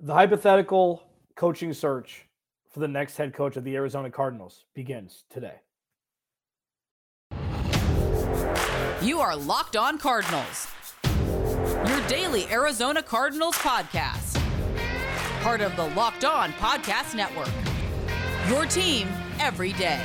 The hypothetical coaching search for the next head coach of the Arizona Cardinals begins today. You are Locked On Cardinals, your daily Arizona Cardinals podcast. Part of the Locked On Podcast Network. Your team every day.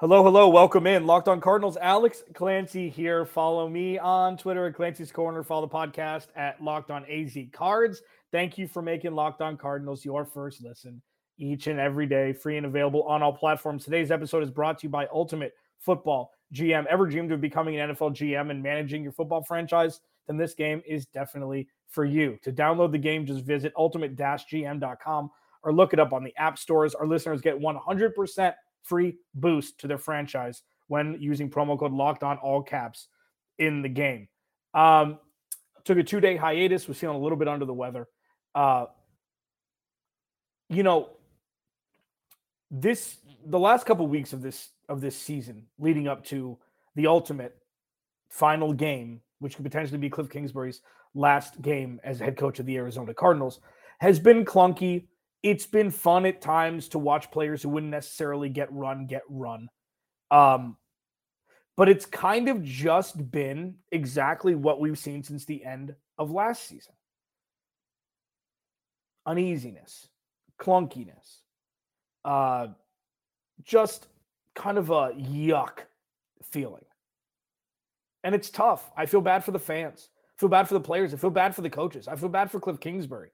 Hello, hello, welcome in. Locked on Cardinals. Alex Clancy here. Follow me on Twitter at Clancy's Corner. Follow the podcast at Locked on AZ Cards. Thank you for making Locked on Cardinals your first listen each and every day, free and available on all platforms. Today's episode is brought to you by Ultimate Football GM. Ever dreamed of becoming an NFL GM and managing your football franchise? Then this game is definitely for you. To download the game, just visit ultimate-gm.com or look it up on the app stores. Our listeners get 100% free boost to their franchise when using promo code locked on all caps in the game. Um, took a two day hiatus, was feeling a little bit under the weather. Uh, you know, this the last couple weeks of this of this season leading up to the ultimate final game, which could potentially be Cliff Kingsbury's last game as head coach of the Arizona Cardinals, has been clunky it's been fun at times to watch players who wouldn't necessarily get run get run. Um, but it's kind of just been exactly what we've seen since the end of last season uneasiness, clunkiness, uh, just kind of a yuck feeling. And it's tough. I feel bad for the fans. I feel bad for the players. I feel bad for the coaches. I feel bad for Cliff Kingsbury.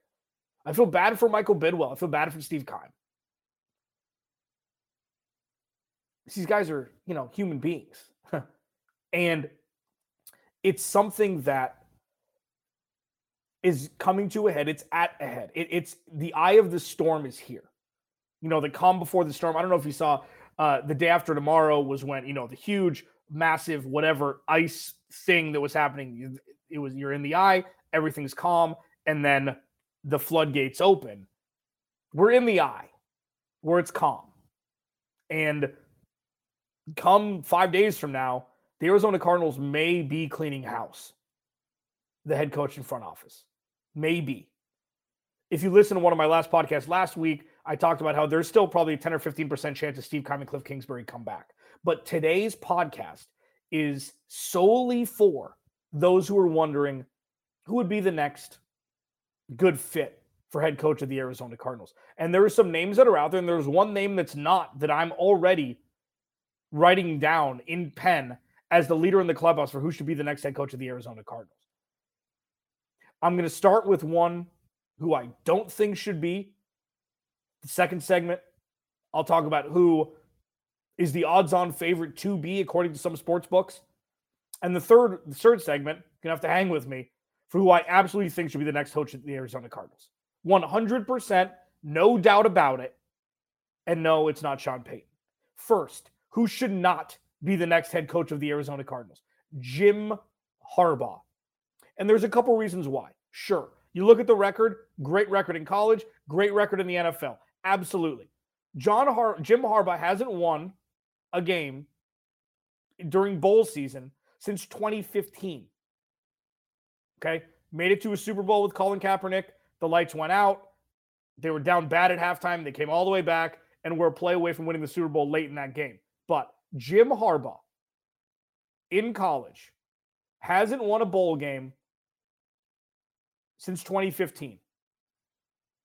I feel bad for Michael Bidwill. I feel bad for Steve Keim. These guys are, you know, human beings. and it's something that is coming to a head. It's at a head. It, it's the eye of the storm is here. You know, the calm before the storm. I don't know if you saw uh, the day after tomorrow was when, you know, the huge, massive, whatever ice thing that was happening. It was, you're in the eye, everything's calm. And then the floodgates open. We're in the eye where it's calm. And come five days from now, the Arizona Cardinals may be cleaning house, the head coach and front office. Maybe. If you listen to one of my last podcasts last week, I talked about how there's still probably a 10 or 15% chance of Steve Keim and Cliff Kingsbury come back. But today's podcast is solely for those who are wondering who would be the next good fit for head coach of the Arizona Cardinals. And there are some names that are out there, and there's one name that's not that I'm already writing down in pen as the leader in the clubhouse for who should be the next head coach of the Arizona Cardinals. I'm going to start with one who I don't think should be. The second segment, I'll talk about who is the odds-on favorite to be according to some sports books. And the third, the third segment, you're gonna have to hang with me for who I absolutely think should be the next coach of the Arizona Cardinals. 100%, no doubt about it. And no, it's not Sean Payton. First, who should not be the next head coach of the Arizona Cardinals? Jim Harbaugh. And there's a couple reasons why. Sure. You look at the record, great record in college, great record in the NFL. Absolutely. John Har- Jim Harbaugh hasn't won a game during bowl season since 2015. Okay. Made it to a Super Bowl with Colin Kaepernick. The lights went out. They were down bad at halftime. They came all the way back and were a play away from winning the Super Bowl late in that game. But Jim Harbaugh in college hasn't won a bowl game since 2015.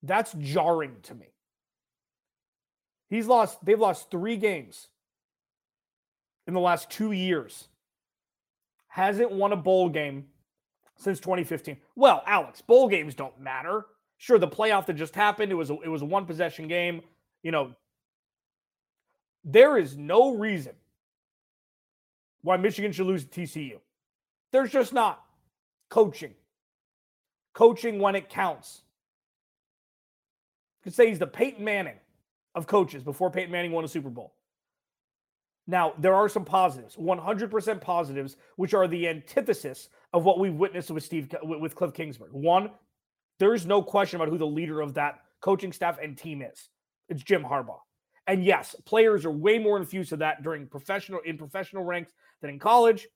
That's jarring to me. He's lost, they've lost three games in the last two years. Hasn't won a bowl game since 2015. Well, Alex, bowl games don't matter. Sure, the playoff that just happened, it was a, it was a one possession game. You know, there is no reason why Michigan should lose to TCU. There's just not coaching. Coaching when it counts. You could say he's the Peyton Manning of coaches before Peyton Manning won a Super Bowl. Now, there are some positives, 100% positives, which are the antithesis of what we've witnessed with Steve with Cliff Kingsbury. One, there is no question about who the leader of that coaching staff and team is. It's Jim Harbaugh. And yes, players are way more infused to that during professional in professional ranks than in college.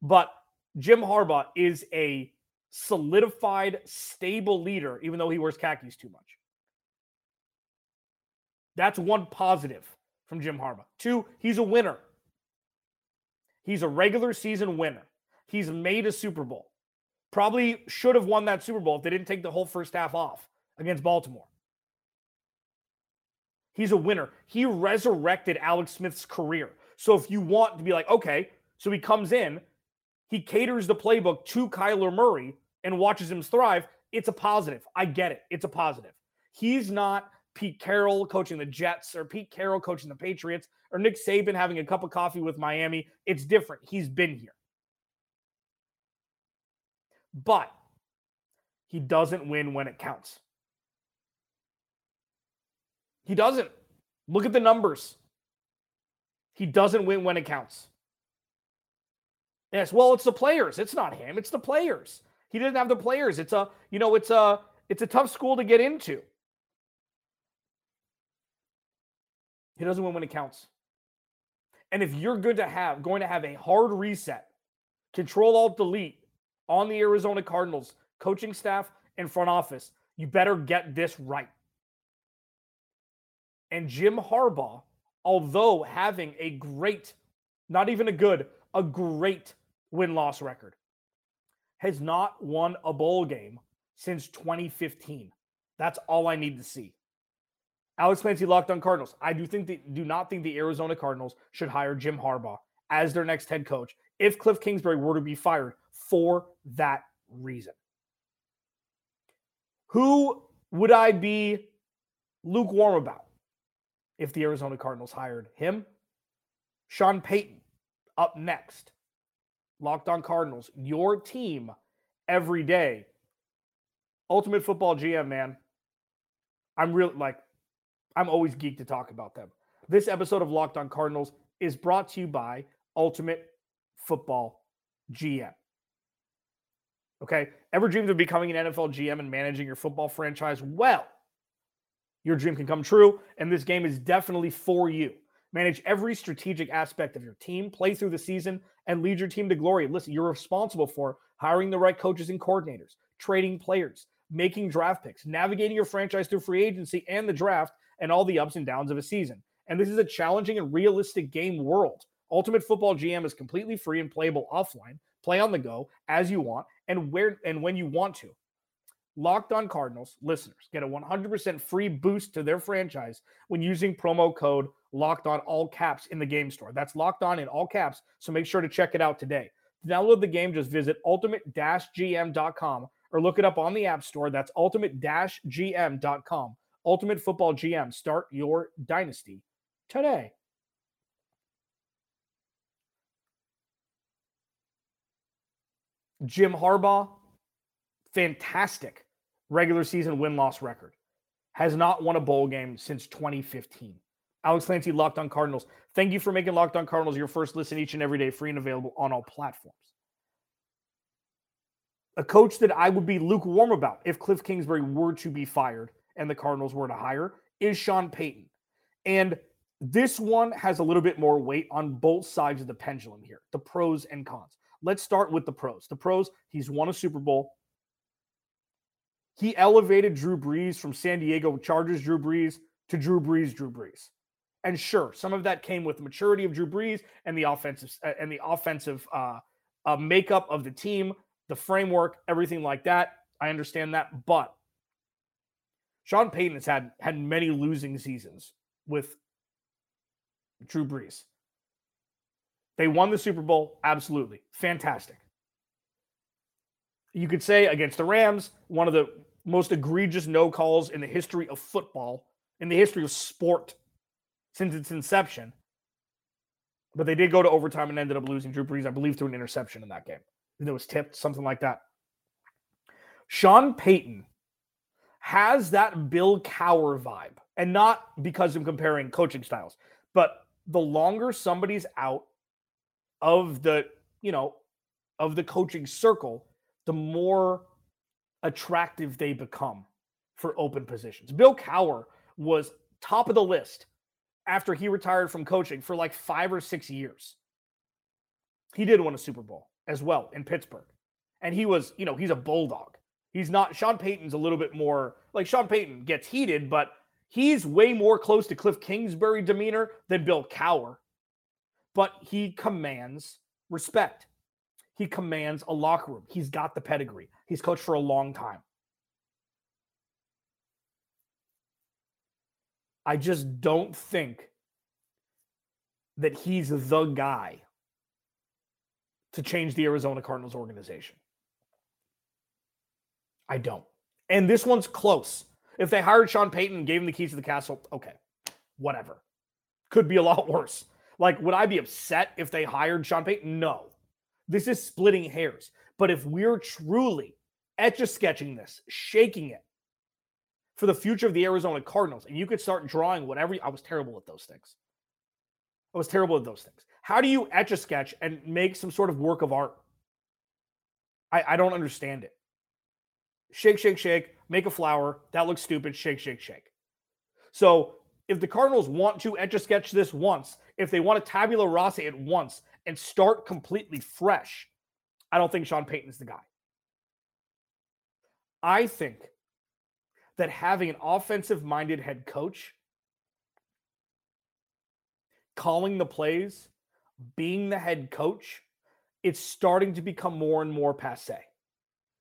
But Jim Harbaugh is a solidified, stable leader, even though he wears khakis too much. That's one positive from Jim Harbaugh. Two, he's a winner. He's a regular season winner. He's made a Super Bowl. Probably should have won that Super Bowl if they didn't take the whole first half off against Baltimore. He's a winner. He resurrected Alex Smith's career. So if you want to be like, okay, so he comes in, he caters the playbook to Kyler Murray and watches him thrive, it's a positive. I get it. It's a positive. He's not Pete Carroll coaching the Jets or Pete Carroll coaching the Patriots or Nick Saban having a cup of coffee with Miami. It's different. He's been here. But he doesn't win when it counts. He doesn't. Look at the numbers. He doesn't win when it counts. Yes, well, it's the players. It's not him. It's the players. He didn't have the players. It's a, you know, it's a it's a tough school to get into. He doesn't win when it counts. And if you're good to have going to have a hard reset, control alt delete on the Arizona Cardinals coaching staff and front office, you better get this right. And Jim Harbaugh, although having a great, not even a good, a great win loss record, has not won a bowl game since 2015. That's all I need to see. Alex Clancy locked on Cardinals. I do think that, do not think the Arizona Cardinals should hire Jim Harbaugh as their next head coach if Cliff Kingsbury were to be fired for that reason. Who would I be lukewarm about if the Arizona Cardinals hired him? Sean Payton up next. Locked on Cardinals, your team every day. Ultimate football GM, man. I'm really like I'm always geeked to talk about them. This episode of Locked On Cardinals is brought to you by Ultimate Football GM. Okay. Ever dreamed of becoming an NFL GM and managing your football franchise? Well, your dream can come true, and this game is definitely for you. Manage every strategic aspect of your team, play through the season, and lead your team to glory. Listen, you're responsible for hiring the right coaches and coordinators, trading players, making draft picks, navigating your franchise through free agency and the draft, and all the ups and downs of a season. And this is a challenging and realistic game world. Ultimate Football GM is completely free and playable offline. Play on the go as you want and where and when you want to. Locked on Cardinals listeners get a 100% free boost to their franchise when using promo code locked on all caps in the game store. That's locked on in all caps. So make sure to check it out today. To download the game, just visit ultimate-gm.com or look it up on the App Store. That's ultimate-gm.com. Ultimate Football GM. Start your dynasty today. Jim Harbaugh, fantastic regular season win loss record. Has not won a bowl game since 2015. Alex Clancy, Locked on Cardinals. Thank you for making Locked on Cardinals your first listen each and every day, free and available on all platforms. A coach that I would be lukewarm about if Cliff Kingsbury were to be fired and the Cardinals were to hire is Sean Payton. And this one has a little bit more weight on both sides of the pendulum here the pros and cons. Let's start with the pros. The pros, he's won a Super Bowl. He elevated Drew Brees from San Diego Chargers Drew Brees to Drew Brees Drew Brees. And sure, some of that came with the maturity of Drew Brees and the offensive and the offensive uh, uh, makeup of the team, the framework, everything like that. I understand that, but Sean Payton has had had many losing seasons with Drew Brees. They won the Super Bowl, absolutely. Fantastic. You could say against the Rams, one of the most egregious no calls in the history of football, in the history of sport since its inception. But they did go to overtime and ended up losing Drew Brees, I believe, through an interception in that game. It was tipped, something like that. Sean Payton has that Bill Cowher vibe, and not because I'm comparing coaching styles, but the longer somebody's out of the, you know, of the coaching circle, the more attractive they become for open positions. Bill Cowher was top of the list after he retired from coaching for like five or six years. He did win a Super Bowl as well in Pittsburgh. And he was, you know, he's a bulldog. He's not, Sean Payton's a little bit more like Sean Payton gets heated, but he's way more close to Cliff Kingsbury demeanor than Bill Cowher. But he commands respect. He commands a locker room. He's got the pedigree. He's coached for a long time. I just don't think that he's the guy to change the Arizona Cardinals organization. I don't. And this one's close. If they hired Sean Payton and gave him the keys to the castle, okay, whatever. Could be a lot worse. Like, would I be upset if they hired Sean Payton? No. This is splitting hairs. But if we're truly etch a sketching this, shaking it for the future of the Arizona Cardinals, and you could start drawing whatever. I was terrible at those things. I was terrible at those things. How do you etch a sketch and make some sort of work of art? I, I don't understand it. Shake, shake, shake, make a flower. That looks stupid. Shake, shake, shake. So if the Cardinals want to etch a sketch this once, if they want to tabula rasa at once and start completely fresh, I don't think Sean Payton's the guy. I think that having an offensive minded head coach calling the plays, being the head coach, it's starting to become more and more passe.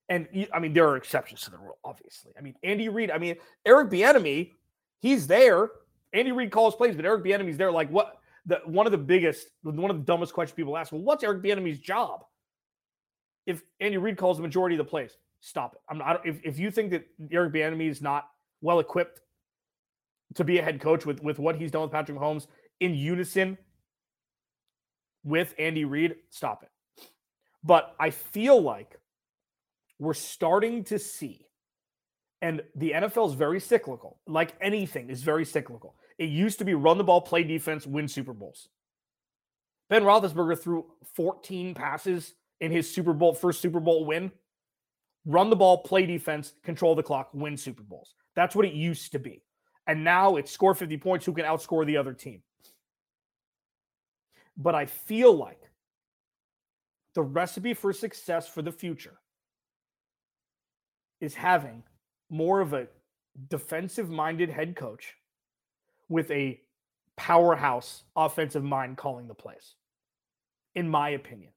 And I mean, there are exceptions to the rule, obviously. I mean, Andy Reid, I mean, Eric Bieniemy, he's there. Andy Reid calls plays, but Eric Bieniemy's there. Like, what? The one of the biggest, one of the dumbest questions people ask. Well, what's Eric Bieniemy's job? If Andy Reid calls the majority of the plays, stop it. I'm not. If, if you think that Eric Bieniemy is not well equipped to be a head coach with with what he's done with Patrick Mahomes in unison with Andy Reid, stop it. But I feel like we're starting to see, and the NFL is very cyclical, like anything is very cyclical. It used to be run the ball, play defense, win Super Bowls. Ben Roethlisberger threw 14 passes in his Super Bowl, first Super Bowl win. Run the ball, play defense, control the clock, win Super Bowls. That's what it used to be. And now it's score 50 points, who can outscore the other team. But I feel like the recipe for success for the future is having more of a defensive minded head coach with a powerhouse offensive mind calling the plays, in my opinion.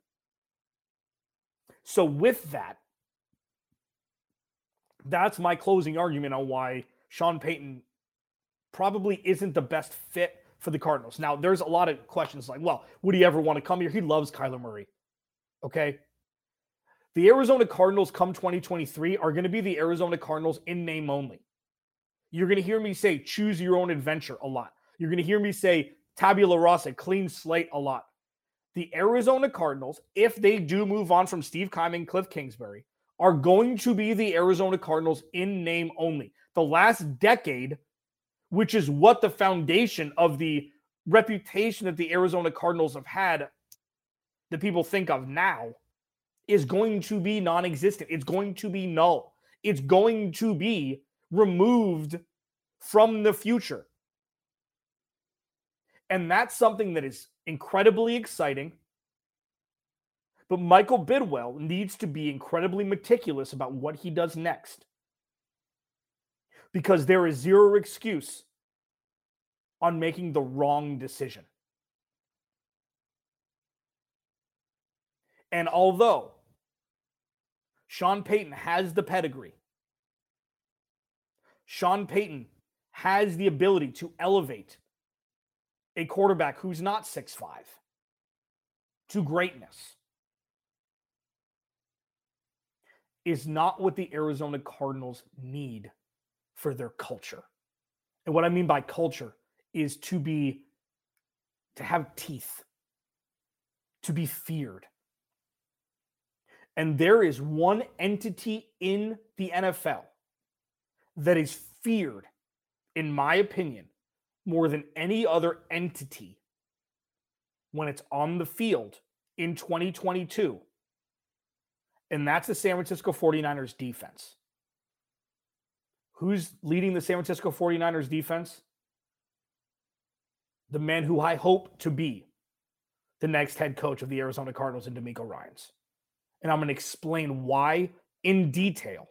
So, with that, that's my closing argument on why Sean Payton probably isn't the best fit for the Cardinals. Now, there's a lot of questions like, well, would he ever want to come here? He loves Kyler Murray. Okay. The Arizona Cardinals come 2023 are going to be the Arizona Cardinals in name only. You're going to hear me say choose your own adventure a lot. You're going to hear me say tabula rasa, clean slate a lot. The Arizona Cardinals, if they do move on from Steve and Cliff Kingsbury, are going to be the Arizona Cardinals in name only. The last decade which is what the foundation of the reputation that the Arizona Cardinals have had that people think of now is going to be non existent. It's going to be null. It's going to be removed from the future. And that's something that is incredibly exciting. But Michael Bidwill needs to be incredibly meticulous about what he does next because there is zero excuse on making the wrong decision. And although Sean Payton has the pedigree, Sean Payton has the ability to elevate a quarterback who's not six five to greatness is not what the Arizona Cardinals need for their culture. And what I mean by culture is to be to have teeth, to be feared. And there is one entity in the NFL that is feared, in my opinion, more than any other entity when it's on the field in 2022. And that's the San Francisco 49ers defense. Who's leading the San Francisco 49ers defense? the man who I hope to be the next head coach of the Arizona Cardinals and DeMeco Ryans. And I'm going to explain why in detail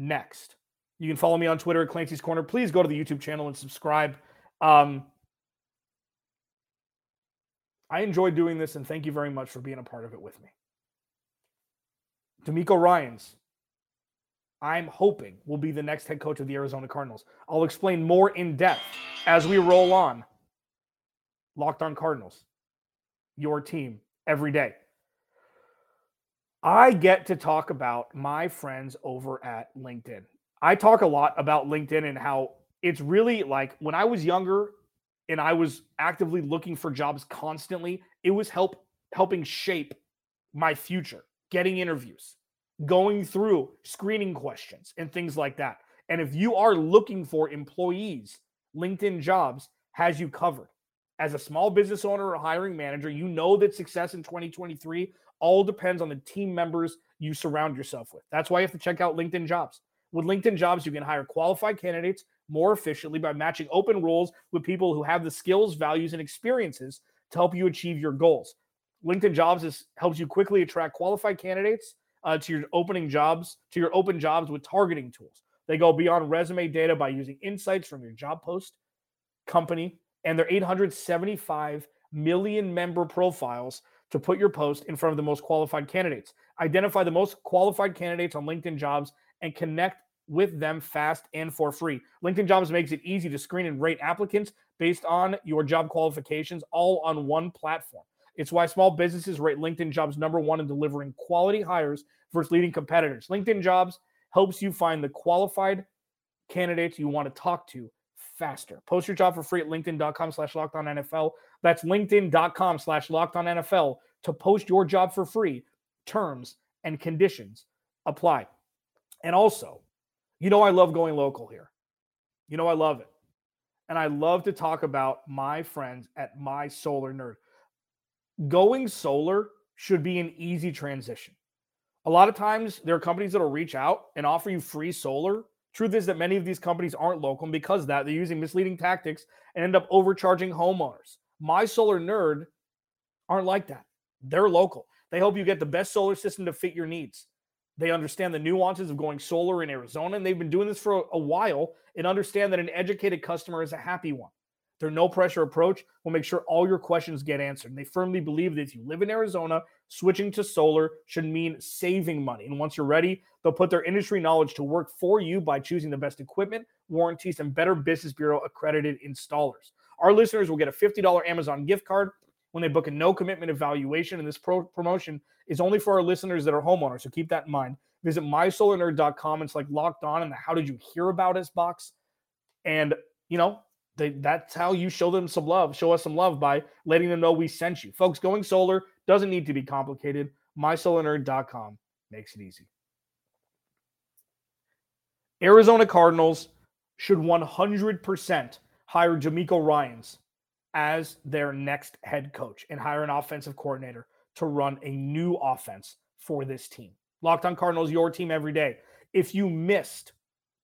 next. You can follow me on Twitter at Clancy's Corner. Please go to the YouTube channel and subscribe. Um, I enjoy doing this, and thank you very much for being a part of it with me. DeMeco Ryans, I'm hoping will be the next head coach of the Arizona Cardinals. I'll explain more in depth as we roll on. Locked on Cardinals, your team every day. I get to talk about my friends over at LinkedIn. I talk a lot about LinkedIn and how it's really like when I was younger and I was actively looking for jobs constantly, it was help helping shape my future, getting interviews, going through screening questions and things like that. And if you are looking for employees, LinkedIn Jobs has you covered. As a small business owner or hiring manager, you know that success in 2023 all depends on the team members you surround yourself with. That's why you have to check out LinkedIn Jobs. With LinkedIn Jobs, you can hire qualified candidates more efficiently by matching open roles with people who have the skills, values, and experiences to help you achieve your goals. LinkedIn Jobs is, helps you quickly attract qualified candidates uh, to your opening jobs, to your open jobs with targeting tools. They go beyond resume data by using insights from your job post, company, and their 875 million member profiles to put your post in front of the most qualified candidates. Identify the most qualified candidates on LinkedIn Jobs and connect with them fast and for free. LinkedIn Jobs makes it easy to screen and rate applicants based on your job qualifications all on one platform. It's why small businesses rate LinkedIn Jobs number one in delivering quality hires versus leading competitors. LinkedIn Jobs helps you find the qualified candidates you want to talk to faster. Post your job for free at linkedin.com slash NFL. That's linkedin.com slash NFL to post your job for free. Terms and conditions apply. And also, you know, I love going local here. You know, I love it. And I love to talk about my friends at My Solar Nerd. Going solar should be an easy transition. A lot of times, there are companies that will reach out and offer you free solar. Truth is that many of these companies aren't local, and because of that, they're using misleading tactics and end up overcharging homeowners. My Solar Nerd aren't like that. They're local. They help you get the best solar system to fit your needs. They understand the nuances of going solar in Arizona, and they've been doing this for a while and understand that an educated customer is a happy one. Their no pressure approach will make sure all your questions get answered. And they firmly believe that if you live in Arizona, switching to solar should mean saving money. And once you're ready, they'll put their industry knowledge to work for you by choosing the best equipment, warranties, and better Business Bureau accredited installers. Our listeners will get a $50 Amazon gift card when they book a no commitment evaluation. And this pro- promotion is only for our listeners that are homeowners. So keep that in mind. Visit mysolarnerd.com. It's like locked on in the how did you hear about us box. And, you know, they, that's how you show them some love, show us some love by letting them know we sent you. Folks, going solar doesn't need to be complicated. MySolarNerd.com makes it easy. Arizona Cardinals should 100% hire DeMeco Ryans as their next head coach and hire an offensive coordinator to run a new offense for this team. Locked on Cardinals, your team every day. If you missed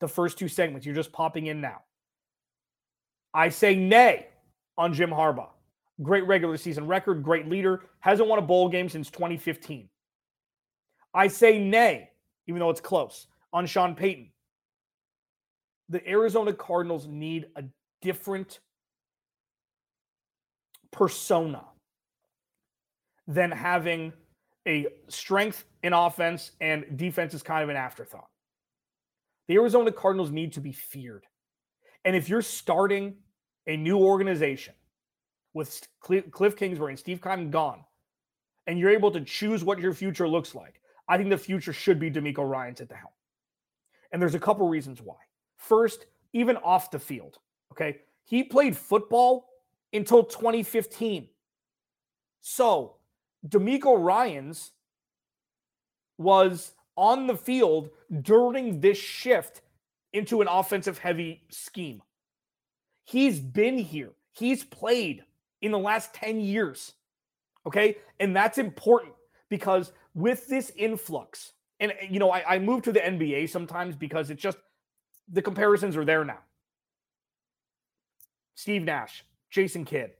the first two segments, you're just popping in now. I say nay on Jim Harbaugh. Great regular season record, great leader, hasn't won a bowl game since 2015. I say nay, even though it's close, on Sean Payton. The Arizona Cardinals need a different persona than having a strength in offense and defense is kind of an afterthought. The Arizona Cardinals need to be feared. And if you're starting a new organization with Cliff Kingsbury and Steve Keim gone, and you're able to choose what your future looks like, I think the future should be DeMeco Ryans at the helm. And there's a couple reasons why. First, even off the field, okay, he played football until 2015. So, DeMeco Ryans was on the field during this shift into an offensive heavy scheme. He's been here, he's played in the last 10 years. Okay. And that's important because with this influx, and uh, you know, I, I move to the NBA sometimes because it's just the comparisons are there now. Steve Nash, Jason Kidd,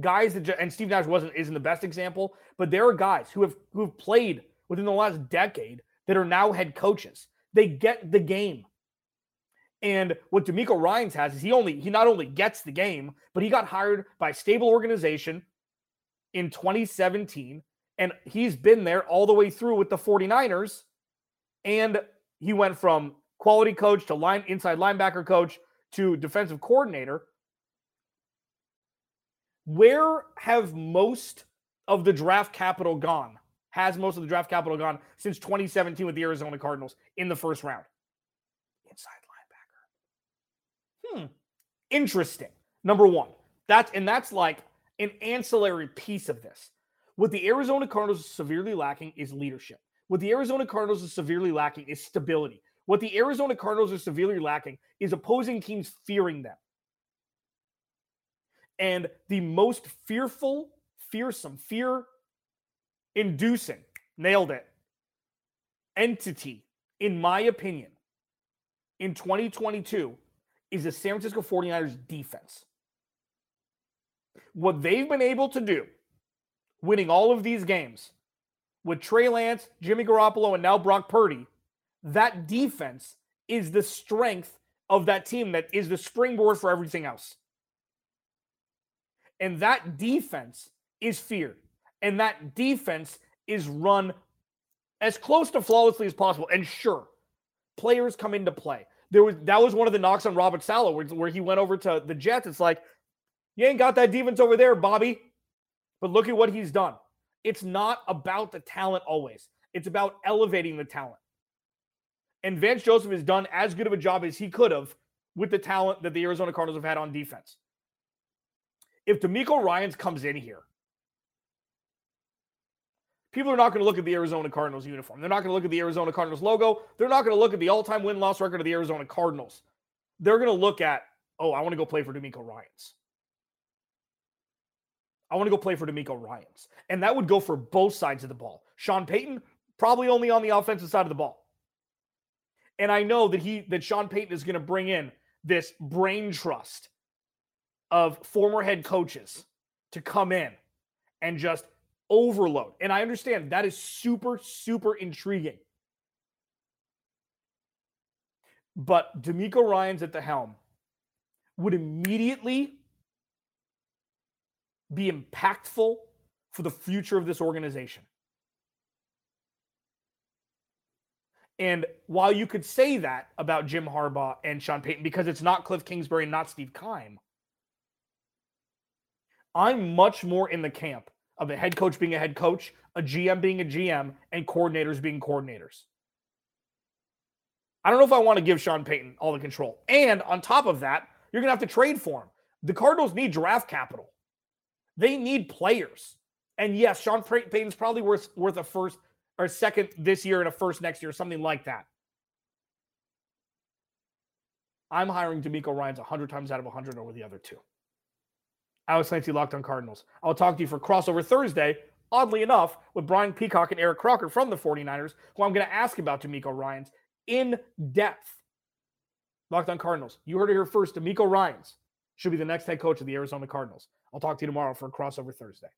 guys that and Steve Nash wasn't isn't the best example, but there are guys who have who have played within the last decade that are now head coaches. They get the game. And what DeMeco Ryans has is he only he not only gets the game, but he got hired by a stable organization in 2017 and he's been there all the way through with the 49ers and he went from quality coach to line inside linebacker coach to defensive coordinator. Where have most of the draft capital gone? Has most of the draft capital gone since 2017 with the Arizona Cardinals in the first round? Inside. Hmm. Interesting. Number one. That's and that's like an ancillary piece of this. What the Arizona Cardinals are severely lacking is leadership. What the Arizona Cardinals are severely lacking is stability. What the Arizona Cardinals are severely lacking is opposing teams fearing them. And the most fearful, fearsome, fear inducing, nailed it, entity, in my opinion, in 2022 is the San Francisco 49ers defense. What they've been able to do, winning all of these games with Trey Lance, Jimmy Garoppolo, and now Brock Purdy, that defense is the strength of that team that is the springboard for everything else. And that defense is feared. And that defense is run as close to flawlessly as possible. And sure, players come into play. There was that was one of the knocks on Robert Saleh where, where he went over to the Jets. It's like, you ain't got that defense over there, Bobby. But look at what he's done. It's not about the talent always. It's about elevating the talent. And Vance Joseph has done as good of a job as he could have with the talent that the Arizona Cardinals have had on defense. If DeMeco Ryans comes in here, people are not going to look at the Arizona Cardinals uniform. They're not going to look at the Arizona Cardinals logo. They're not going to look at the all time win loss record of the Arizona Cardinals. They're going to look at, oh, I want to go play for DeMeco Ryans. I want to go play for DeMeco Ryans. And that would go for both sides of the ball. Sean Payton, probably only on the offensive side of the ball. And I know that he that Sean Payton is going to bring in this brain trust of former head coaches to come in and just overload. And I understand that is super, super intriguing. But DeMeco Ryans at the helm would immediately be impactful for the future of this organization. And while you could say that about Jim Harbaugh and Sean Payton because it's not Cliff Kingsbury and not Steve Keim, I'm much more in the camp of a head coach being a head coach, a GM being a GM, and coordinators being coordinators. I don't know if I want to give Sean Payton all the control. And on top of that, you're going to have to trade for him. The Cardinals need draft capital. They need players. And yes, Sean Payton's probably worth worth a first or second this year and a first next year, something like that. I'm hiring DeMeco Ryans 100 times out of 100 over the other two. Alex Clancy, Locked on Cardinals. I'll talk to you for Crossover Thursday, oddly enough, with Brian Peacock and Eric Crocker from the 49ers, who I'm going to ask about DeMeco Ryans in depth. Locked on Cardinals. You heard it here first. DeMeco Ryans should be the next head coach of the Arizona Cardinals. I'll talk to you tomorrow for Crossover Thursday.